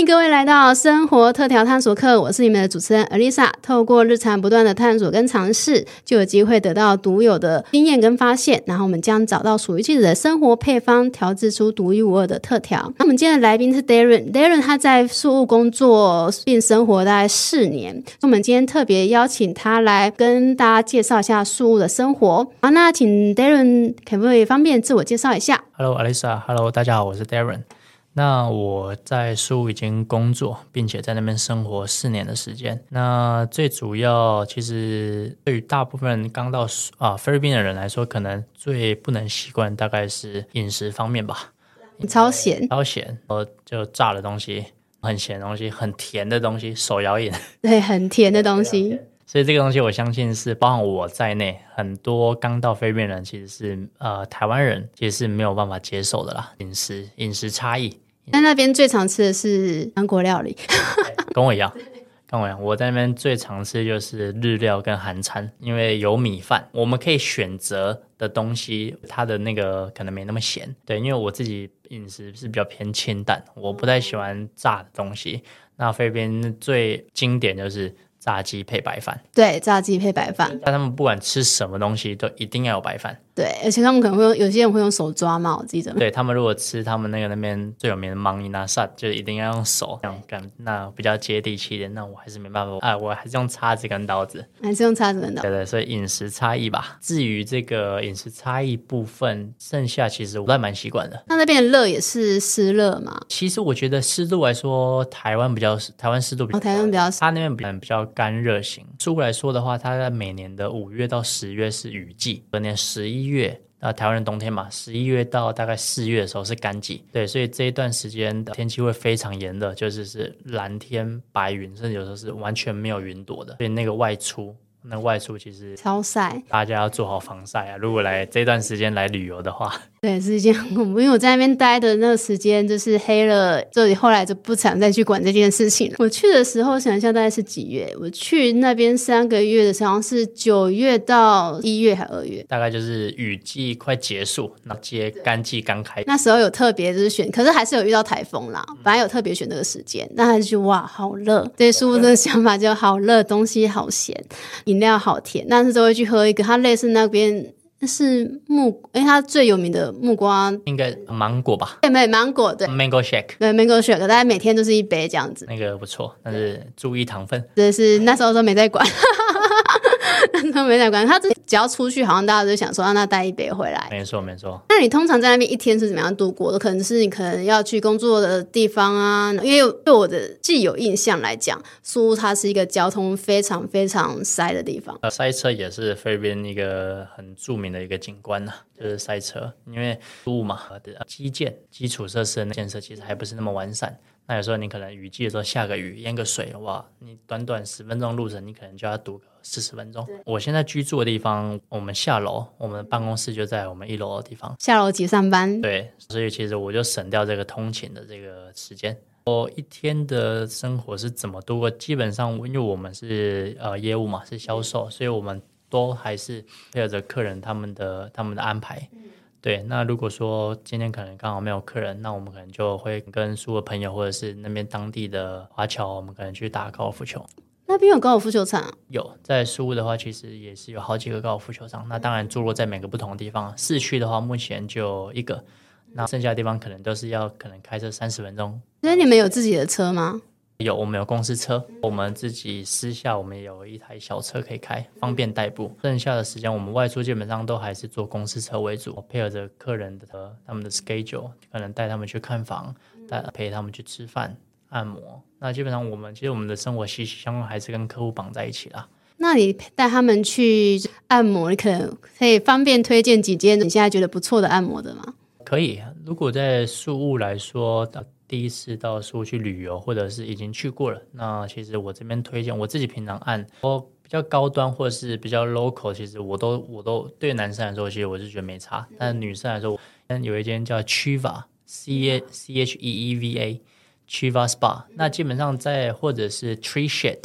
欢迎各位来到生活特调探索课，我是你们的主持人 Alisa。透过日常不断的探索跟尝试，就有机会得到独有的经验跟发现。然后我们将找到属于自己的生活配方，调制出独一无二的特调。那我们今天的来宾是 Darren，Darren 他在树屋工作并生活大概四年。我们今天特别邀请他来跟大家介绍一下树屋的生活。好，那请 Darren 可不可以方便自我介绍一下？Hello Alisa，Hello，大家好，我是 Darren。那我在苏已经工作，并且在那边生活四年的时间。那最主要，其实对于大部分刚到啊菲律宾的人来说，可能最不能习惯大概是饮食方面吧。超咸，超咸，我就炸的东西，很咸的东西，很甜的东西，手摇饮，对，很甜的东西。所以这个东西，我相信是包含我在内，很多刚到菲律宾人其实是呃台湾人，其实是没有办法接受的啦。饮食饮食差异。在那边最常吃的是韩国料理，跟我一样，跟我一样。我在那边最常吃就是日料跟韩餐，因为有米饭，我们可以选择的东西，它的那个可能没那么咸。对，因为我自己饮食是比较偏清淡，我不太喜欢炸的东西。那菲律宾最经典就是。炸鸡配白饭，对，炸鸡配白饭。但他们不管吃什么东西，都一定要有白饭。对，而且他们可能会用，有些人会用手抓嘛，我记得。对，他们如果吃他们那个那边最有名的芒伊拿萨，就一定要用手这样干，那比较接地气一点。那我还是没办法，哎，我还是用叉子跟刀子，还是用叉子跟刀子。对对，所以饮食差异吧。至于这个饮食差异部分，剩下其实我还蛮习惯的。那那边的热也是湿热嘛？其实我觉得湿度来说，台湾比较台湾湿度比较、哦，台湾比较湿，它那边比较比较干热型。树屋来说的话，它在每年的五月到十月是雨季，隔年十一月。那台湾的冬天嘛，十一月到大概四月的时候是干季，对，所以这一段时间的天气会非常炎热，就是是蓝天白云，甚至有时候是完全没有云朵的，所以那个外出。那外出其实超晒，大家要做好防晒啊！如果来这段时间来旅游的话，对，是一件很恐怖。因 为我在那边待的那个时间就是黑了，这里后来就不想再去管这件事情了。我去的时候，想一下大概是几月？我去那边三个月的时候，好像是九月到一月还二月，大概就是雨季快结束，那接干季刚开。那时候有特别就是选，可是还是有遇到台风啦。本来有特别选这个时间，那还是就哇，好热。对，舒服的想法就好热，东西好咸。饮料好甜，但是都会去喝一个。它类似那边是木，因为，它最有名的木瓜，应该芒果吧？对，没芒果，对，Mango Shake，对，Mango Shake，大家每天都是一杯这样子。那个不错，但是注意糖分。这是那时候都没在管。都没在管他，只只要出去，好像大家都想说让他带一杯回来。没错，没错。那你通常在那边一天是怎么样度过的？可能是你可能要去工作的地方啊。因为对我的既有印象来讲，树屋它是一个交通非常非常塞的地方。呃，塞车也是菲律宾一个很著名的一个景观呢，就是塞车。因为苏屋嘛，基建基础设施的建设其实还不是那么完善。那有时候你可能雨季的时候下个雨淹个水，哇，你短短十分钟路程，你可能就要堵个四十分钟。我现在居住的地方，我们下楼，我们办公室就在我们一楼的地方，下楼即上班。对，所以其实我就省掉这个通勤的这个时间。我一天的生活是怎么度过？基本上，因为我们是呃业务嘛，是销售，所以我们都还是配合着客人他们的他们的安排。对，那如果说今天可能刚好没有客人，那我们可能就会跟苏的朋友或者是那边当地的华侨，我们可能去打高尔夫球。那边有高尔夫球场？有，在苏屋的话，其实也是有好几个高尔夫球场。那当然坐落在每个不同的地方。市区的话，目前就一个，那剩下的地方可能都是要可能开车三十分钟。那你们有自己的车吗？有，我们有公司车，我们自己私下我们有一台小车可以开，方便代步。剩下的时间我们外出基本上都还是坐公司车为主，配合着客人的他们的 schedule，可能带他们去看房，带陪他们去吃饭、按摩。那基本上我们其实我们的生活息息相关，还是跟客户绑在一起啦。那你带他们去按摩，你可能可以方便推荐几间你现在觉得不错的按摩的吗？可以，如果在宿务来说。第一次到苏州去旅游，或者是已经去过了，那其实我这边推荐我自己平常按，我比较高端或者是比较 local，其实我都我都对男生来说，其实我是觉得没差，但女生来说，有一间叫 Chiva C A C H E E V A Chiva Spa，那基本上在或者是 Tree Shed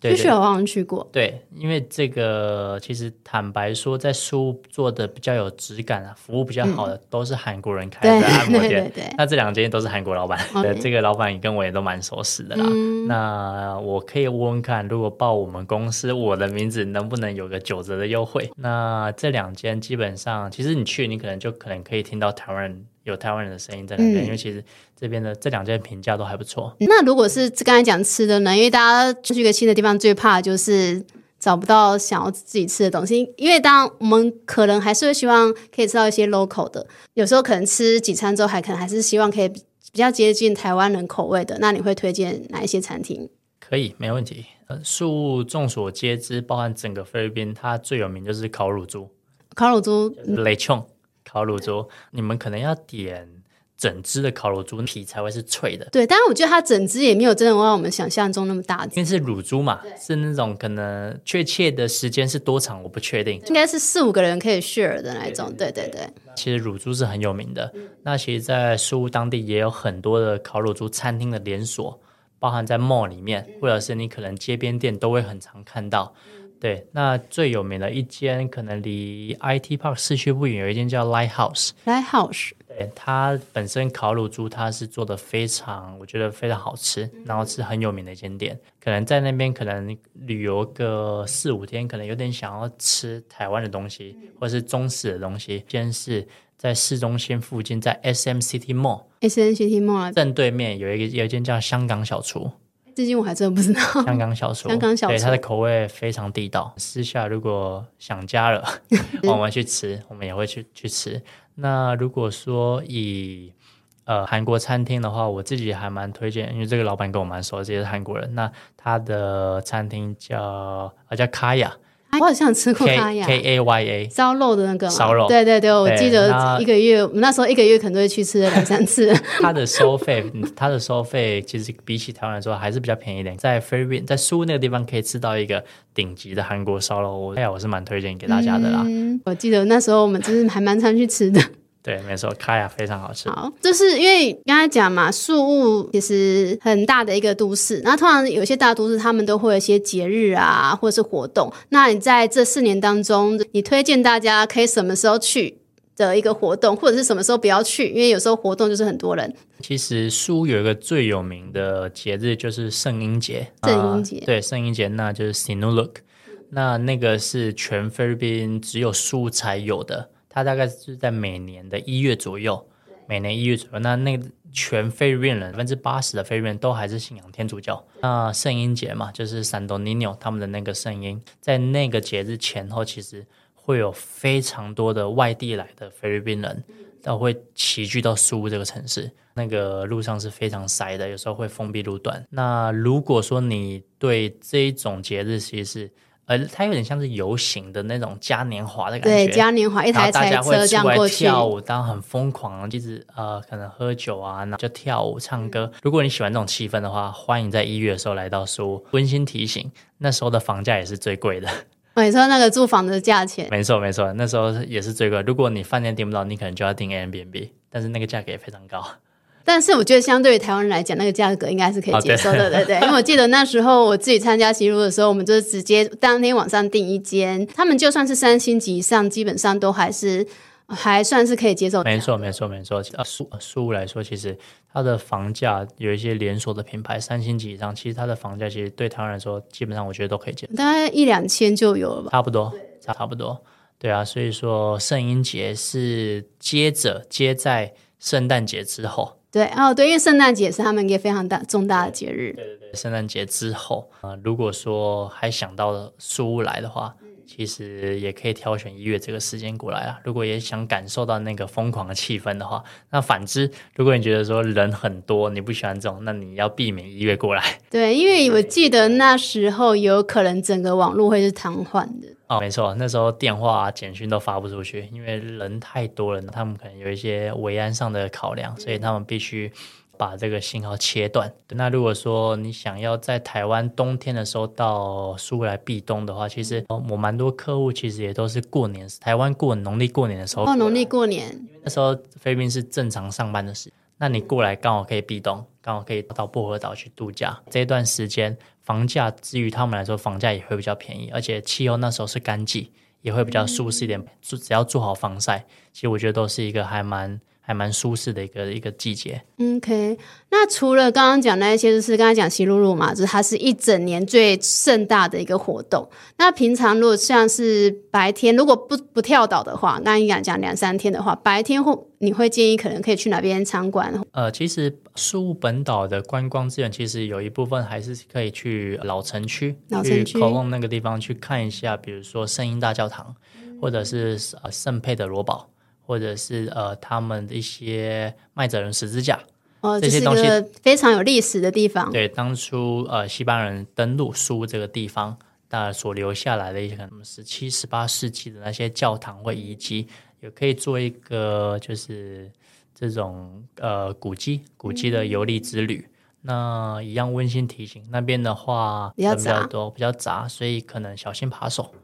对，去我好像去过。对，因为这个其实坦白说，在书做的比较有质感啊，服务比较好的、嗯、都是韩国人开的按摩店。对对对对，那这两间都是韩国老板.这个老板也跟我也都蛮熟悉的啦。嗯、那我可以问问看，如果报我们公司我的名字，能不能有个九折的优惠？那这两间基本上，其实你去，你可能就可能可以听到台湾人。有台湾人的声音在那边，嗯、因为其实这边的这两间评价都还不错。那如果是刚才讲吃的呢？因为大家去一个新的地方，最怕就是找不到想要自己吃的东西。因为当我们可能还是会希望可以吃到一些 local 的，有时候可能吃几餐之后，还可能还是希望可以比较接近台湾人口味的。那你会推荐哪一些餐厅？可以，没问题。呃，树众所皆知，包含整个菲律宾，它最有名就是烤乳猪。烤乳猪，雷冲。烤乳猪，你们可能要点整只的烤乳猪，皮才会是脆的。对，但是我觉得它整只也没有真的让我们想象中那么大，因为是乳猪嘛，是那种可能确切的时间是多长，我不确定。应该是四五个人可以 share 的那种。对对对，对，其实乳猪是很有名的，嗯、那其实，在苏当地也有很多的烤乳猪餐厅的连锁，包含在 mall 里面，或者是你可能街边店都会很常看到。对，那最有名的一间可能离 IT Park 市区不远，有一间叫 Lighthouse。Lighthouse，对，它本身烤乳猪它是做的非常，我觉得非常好吃，然后是很有名的一间店。可能在那边可能旅游个四五天，可能有点想要吃台湾的东西，或者是中式的东西。先是在市中心附近，在 SM City Mall，SM City Mall 正对面有一个有一间叫香港小厨。最近我还真的不知道香港小厨，香港小说，对它的口味非常地道。私下如果想家了，我们去吃，我们也会去去吃。那如果说以呃韩国餐厅的话，我自己还蛮推荐，因为这个老板跟我蛮熟，这也是韩国人。那他的餐厅叫啊叫卡雅。我好像吃过它呀，K A Y A 烧肉的那个烧肉，对对对，我记得一个月，我们那时候一个月可能都会去吃两三次。它的收费，它的收费其实比起台湾来说还是比较便宜一点。在菲律宾，在苏那个地方可以吃到一个顶级的韩国烧肉，我哎呀，我是蛮推荐给大家的啦。嗯，我记得那时候我们就是还蛮常去吃的。对，没错，卡雅非常好吃。好，就是因为刚才讲嘛，宿务其实很大的一个都市，那通常有些大都市他们都会有一些节日啊，或者是活动。那你在这四年当中，你推荐大家可以什么时候去的一个活动，或者是什么时候不要去？因为有时候活动就是很多人。其实宿有一个最有名的节日就是圣婴节，圣婴节、呃、对圣婴节，那就是 Sinulog，那那个是全菲律宾只有宿才有的。它大概是在每年的一月左右，每年一月左右。那那个全菲律宾人百分之八十的菲律宾人都还是信仰天主教。那圣婴节嘛，就是 Santo Niño 他们的那个圣婴，在那个节日前后，其实会有非常多的外地来的菲律宾人都会齐聚到苏这个城市。那个路上是非常塞的，有时候会封闭路段。那如果说你对这一种节日其实是呃，它有点像是游行的那种嘉年华的感觉，对，嘉年华一台台车这样过去，跳舞，当然很疯狂，就是呃，可能喝酒啊，然后就跳舞唱歌。如果你喜欢这种气氛的话，欢迎在一月的时候来到苏。温馨提醒，那时候的房价也是最贵的。你说那个住房的价钱？没错没错，那时候也是最贵。如果你饭店订不到，你可能就要订 Airbnb，但是那个价格也非常高。但是我觉得，相对于台湾人来讲，那个价格应该是可以接受的，哦、对，对对。因为我记得那时候我自己参加西路的时候，我们就直接当天晚上订一间，他们就算是三星级以上，基本上都还是还算是可以接受的。没错，没错，没错。啊，苏苏来说，其实它的房价有一些连锁的品牌，三星级以上，其实它的房价其实对台湾人来说，基本上我觉得都可以接受，大概一两千就有了吧？差不多，差差不多。对啊，所以说圣婴节是接着接在圣诞节之后。对哦，对，因为圣诞节是他们一个非常大重大的节日。对对对，圣诞节之后啊、如果说还想到了苏来的话，其实也可以挑选一月这个时间过来啊。如果也想感受到那个疯狂的气氛的话，那反之，如果你觉得说人很多，你不喜欢这种，那你要避免一月过来。对，因为我记得那时候有可能整个网络会是瘫痪的。哦，没错，那时候电话啊、简讯都发不出去，因为人太多了，他们可能有一些维安上的考量，所以他们必须把这个信号切断。那如果说你想要在台湾冬天的时候到苏来避冬的话，其实我蛮多客户其实也都是过年，台湾过农历过年的时候。哦，农历过年，那时候菲律宾是正常上班的时。那你过来刚好可以避冬，刚好可以到薄荷岛去度假。这段时间房价，至于他们来说，房价也会比较便宜，而且气候那时候是干季，也会比较舒适一点。只只要做好防晒，其实我觉得都是一个还蛮。还蛮舒适的一个一个季节。OK，那除了刚刚讲那些，就是刚才讲西露露嘛，就是它是一整年最盛大的一个活动。那平常如果像是白天，如果不不跳岛的话，刚刚讲讲两三天的话，白天会你会建议可能可以去哪边参观？呃，其实宿雾本岛的观光资源其实有一部分还是可以去老城区，老城区去科隆那个地方去看一下，比如说圣婴大教堂，嗯、或者是呃圣佩德罗堡。或者是呃，他们的一些麦哲伦十字架，哦，这些东西非常有历史的地方。对，当初呃，西班牙人登陆苏这个地方，那所留下来的一些可能十七、十八世纪的那些教堂或遗迹，也可以做一个就是这种呃古迹、古迹的游历之旅。嗯、那一样温馨提醒，那边的话比较多，比较杂，所以可能小心扒手。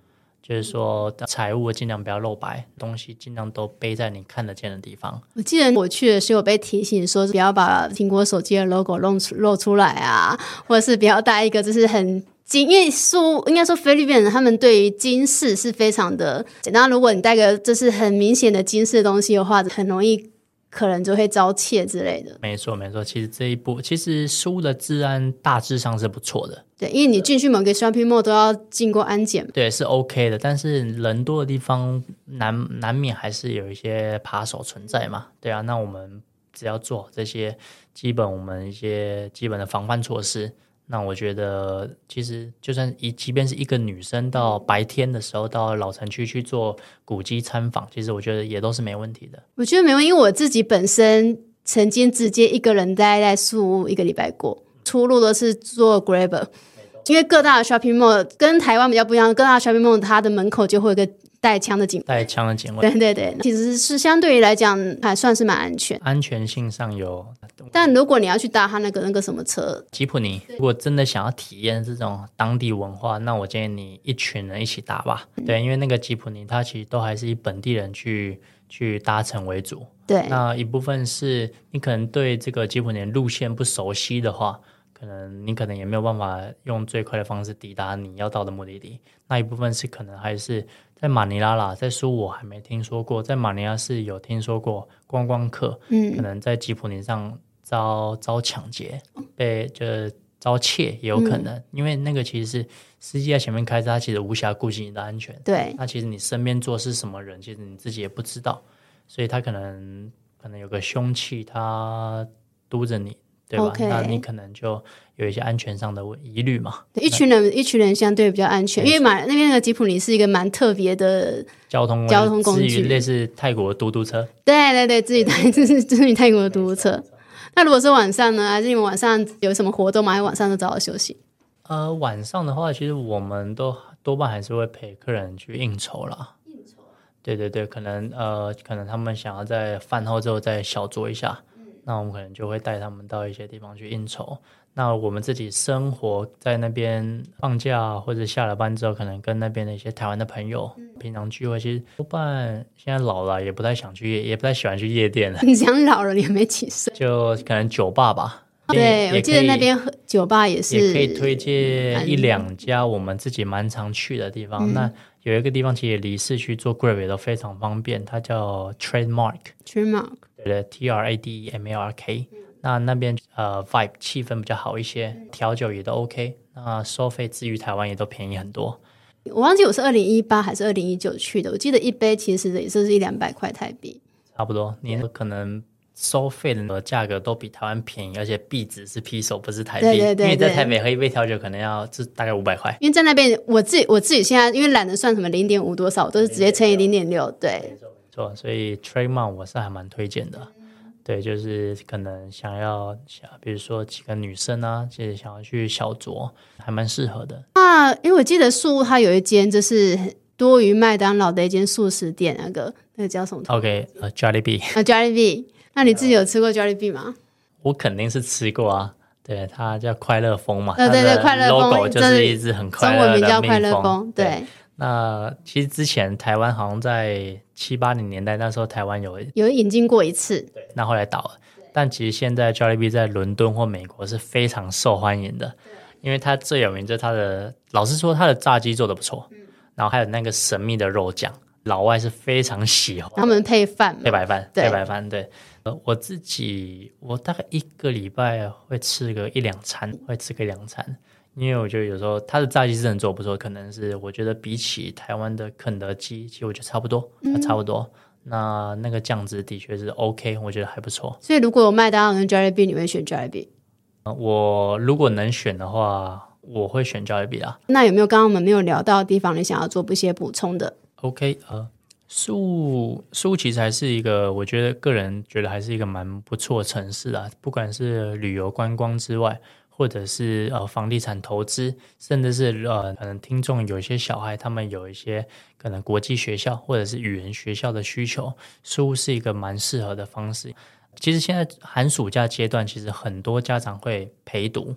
就是说，财务尽量不要露白，东西尽量都背在你看得见的地方。我记得我去的时候被提醒说，不要把苹果手机的 logo 露出露出来啊，或者是不要带一个就是很金，因为说应该说菲律宾人他们对于金饰是非常的简单。如果你带个就是很明显的金饰的东西的话，很容易。可能就会遭窃之类的。没错，没错。其实这一步，其实书的治安大致上是不错的。对，因为你进去某个 shopping mall 都要经过安检。对，是 OK 的。但是人多的地方难难免还是有一些扒手存在嘛。对啊，那我们只要做好这些基本，我们一些基本的防范措施。那我觉得，其实就算一，即便是一个女生到白天的时候到老城区去做古迹参访，其实我觉得也都是没问题的。我觉得没问题，因为我自己本身曾经直接一个人待在宿屋一个礼拜过，出入都是做 Grab，因为各大的 shopping mall 跟台湾比较不一样，各大 shopping mall 它的门口就会有一个。带枪的警卫，带枪的警卫，对对对，其实是相对于来讲还算是蛮安全，安全性上有。但如果你要去搭他那个那个什么车，吉普尼，如果真的想要体验这种当地文化，那我建议你一群人一起搭吧。嗯、对，因为那个吉普尼，它其实都还是以本地人去去搭乘为主。对，那一部分是你可能对这个吉普尼路线不熟悉的话。可能你可能也没有办法用最快的方式抵达你要到的目的地。那一部分是可能还是在马尼拉啦，在苏我还没听说过，在马尼拉是有听说过观光客，嗯，可能在吉普尼上遭遭抢劫，被就是遭窃也有可能，嗯、因为那个其实是司机在前面开车，他其实无暇顾及你的安全。对，那其实你身边坐是什么人，其实你自己也不知道，所以他可能可能有个凶器，他督着你。对吧.那你可能就有一些安全上的疑虑嘛。一群人，一群人相对比较安全，因为马那边的吉普尼是一个蛮特别的交通交通工具，类似泰国的嘟嘟车。对对对，自己泰就是就是泰国的嘟嘟车。那如果是晚上呢？还是你们晚上有什么活动吗？还是晚上都早点休息？呃，晚上的话，其实我们都多半还是会陪客人去应酬啦。应酬。对对对，可能呃，可能他们想要在饭后之后再小酌一下。那我们可能就会带他们到一些地方去应酬。那我们自己生活在那边，放假或者下了班之后，可能跟那边的一些台湾的朋友平常聚会。其实多半现在老了，也不太想去夜，也不太喜欢去夜店了。你讲老了，你还没几岁？就可能酒吧吧。对，我记得那边酒吧也是。也可以推荐一两家我们自己蛮常去的地方。嗯、那有一个地方其实离市区坐 Grab 都非常方便，它叫 Trademark。Trademark。的 T R A D E M A R K，那那边呃 vibe 气氛比较好一些，调酒也都 OK，那收费至于台湾也都便宜很多。我忘记我是二零一八还是二零一九去的，我记得一杯其实也就是一两百块台币，差不多。你可能收费的价格都比台湾便宜，而且币值是披手不是台币，对对对对，因为在台北喝一杯调酒可能要就大概五百块，因为在那边我自己我自己现在因为懒得算什么零点五多少，我都是直接乘以零点六，对。所以 Trademark 我是还蛮推荐的，对，就是可能想要想，比如说几个女生啊，就是想要去小酌，还蛮适合的。啊，因为我记得树屋它有一间就是多于麦当劳的一间素食店，那个那个叫什么？OK，呃，Jollibee。啊，Jollibee。那你自己有吃过 Jollibee 吗？我肯定是吃过啊，对，它叫快乐风嘛，对对对，快乐风就是一只很快乐的中文名叫快乐蜂，对。那其实之前台湾好像在七八零年代那时候，台湾有有引进过一次，对，那后来倒了。但其实现在 Jollibee 在伦敦或美国是非常受欢迎的，因为它最有名就是它的，老实说，它的炸鸡做的不错，然后还有那个神秘的肉酱，老外是非常喜欢。他们配饭，配白饭，配白饭，对。呃，我自己我大概一个礼拜会吃个一两餐，会吃个两餐。因为我觉得有时候它的炸鸡是很做不错，可能是我觉得比起台湾的肯德基，其实我觉得差不多，嗯、差不多。那那个酱汁的确是 OK，我觉得还不错。所以如果有麦当劳跟 Jollibee，你会选 Jollibee？我如果能选的话，我会选 Jollibee 啊。那有没有刚刚我们没有聊到的地方，你想要做一些补充的？OK，呃，宿雾宿雾其实还是一个，我觉得个人觉得还是一个蛮不错的城市啊，不管是旅游观光之外。或者是呃房地产投资，甚至是呃可能听众有一些小孩，他们有一些可能国际学校或者是语言学校的需求，书是一个蛮适合的方式。其实现在寒暑假阶段，其实很多家长会陪读。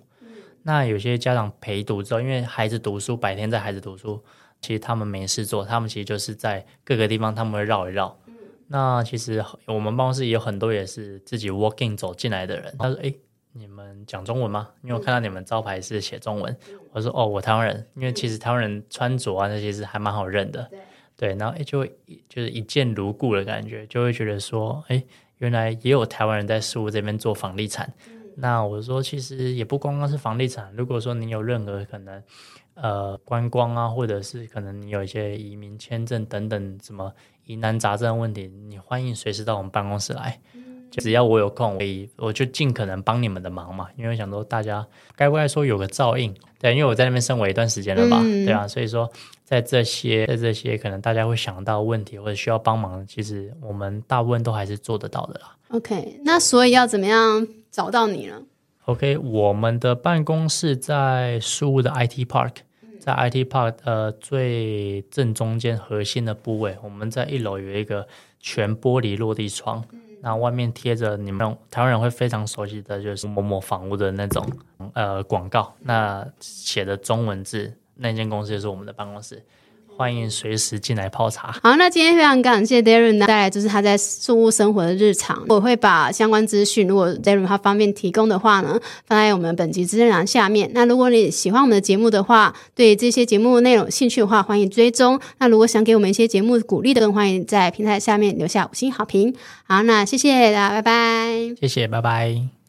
那有些家长陪读之后，因为孩子读书，白天在孩子读书，其实他们没事做，他们其实就是在各个地方他们会绕一绕。那其实我们办公室也有很多也是自己 walking 走进来的人，他说：“诶。”你们讲中文吗？因为我看到你们招牌是写中文。嗯、我说哦，我台湾人。因为其实台湾人穿着啊那些是还蛮好认的。对，对，然后诶就会就是一见如故的感觉，就会觉得说，哎，原来也有台湾人在事务这边做房地产。嗯、那我说其实也不光光是房地产，如果说你有任何可能，呃，观光啊，或者是可能你有一些移民签证等等什么疑难杂症问题，你欢迎随时到我们办公室来。只要我有空，可以我就尽可能帮你们的忙嘛。因为想说大家该不该说有个照应？对，因为我在那边生活一段时间了吧，嗯、对啊，所以说在这些在这些可能大家会想到问题或者需要帮忙，其实我们大部分都还是做得到的啦。OK，那所以要怎么样找到你呢？OK，我们的办公室在苏屋的 IT Park，在 IT Park 呃最正中间核心的部位，我们在一楼有一个全玻璃落地窗。那外面贴着你们台湾人会非常熟悉的就是某某房屋的那种呃广告，那写的中文字，那间公司就是我们的办公室。欢迎随时进来泡茶。好，那今天非常感谢 Darren 带来就是他在宿雾生活的日常。我会把相关资讯，如果 Darren 他方便提供的话呢，放在我们本集资讯栏下面。那如果你喜欢我们的节目的话，对这些节目内容有兴趣的话，欢迎追踪。那如果想给我们一些节目鼓励的，更欢迎在平台下面留下五星好评。好，那谢谢大家，拜拜。谢谢，拜拜。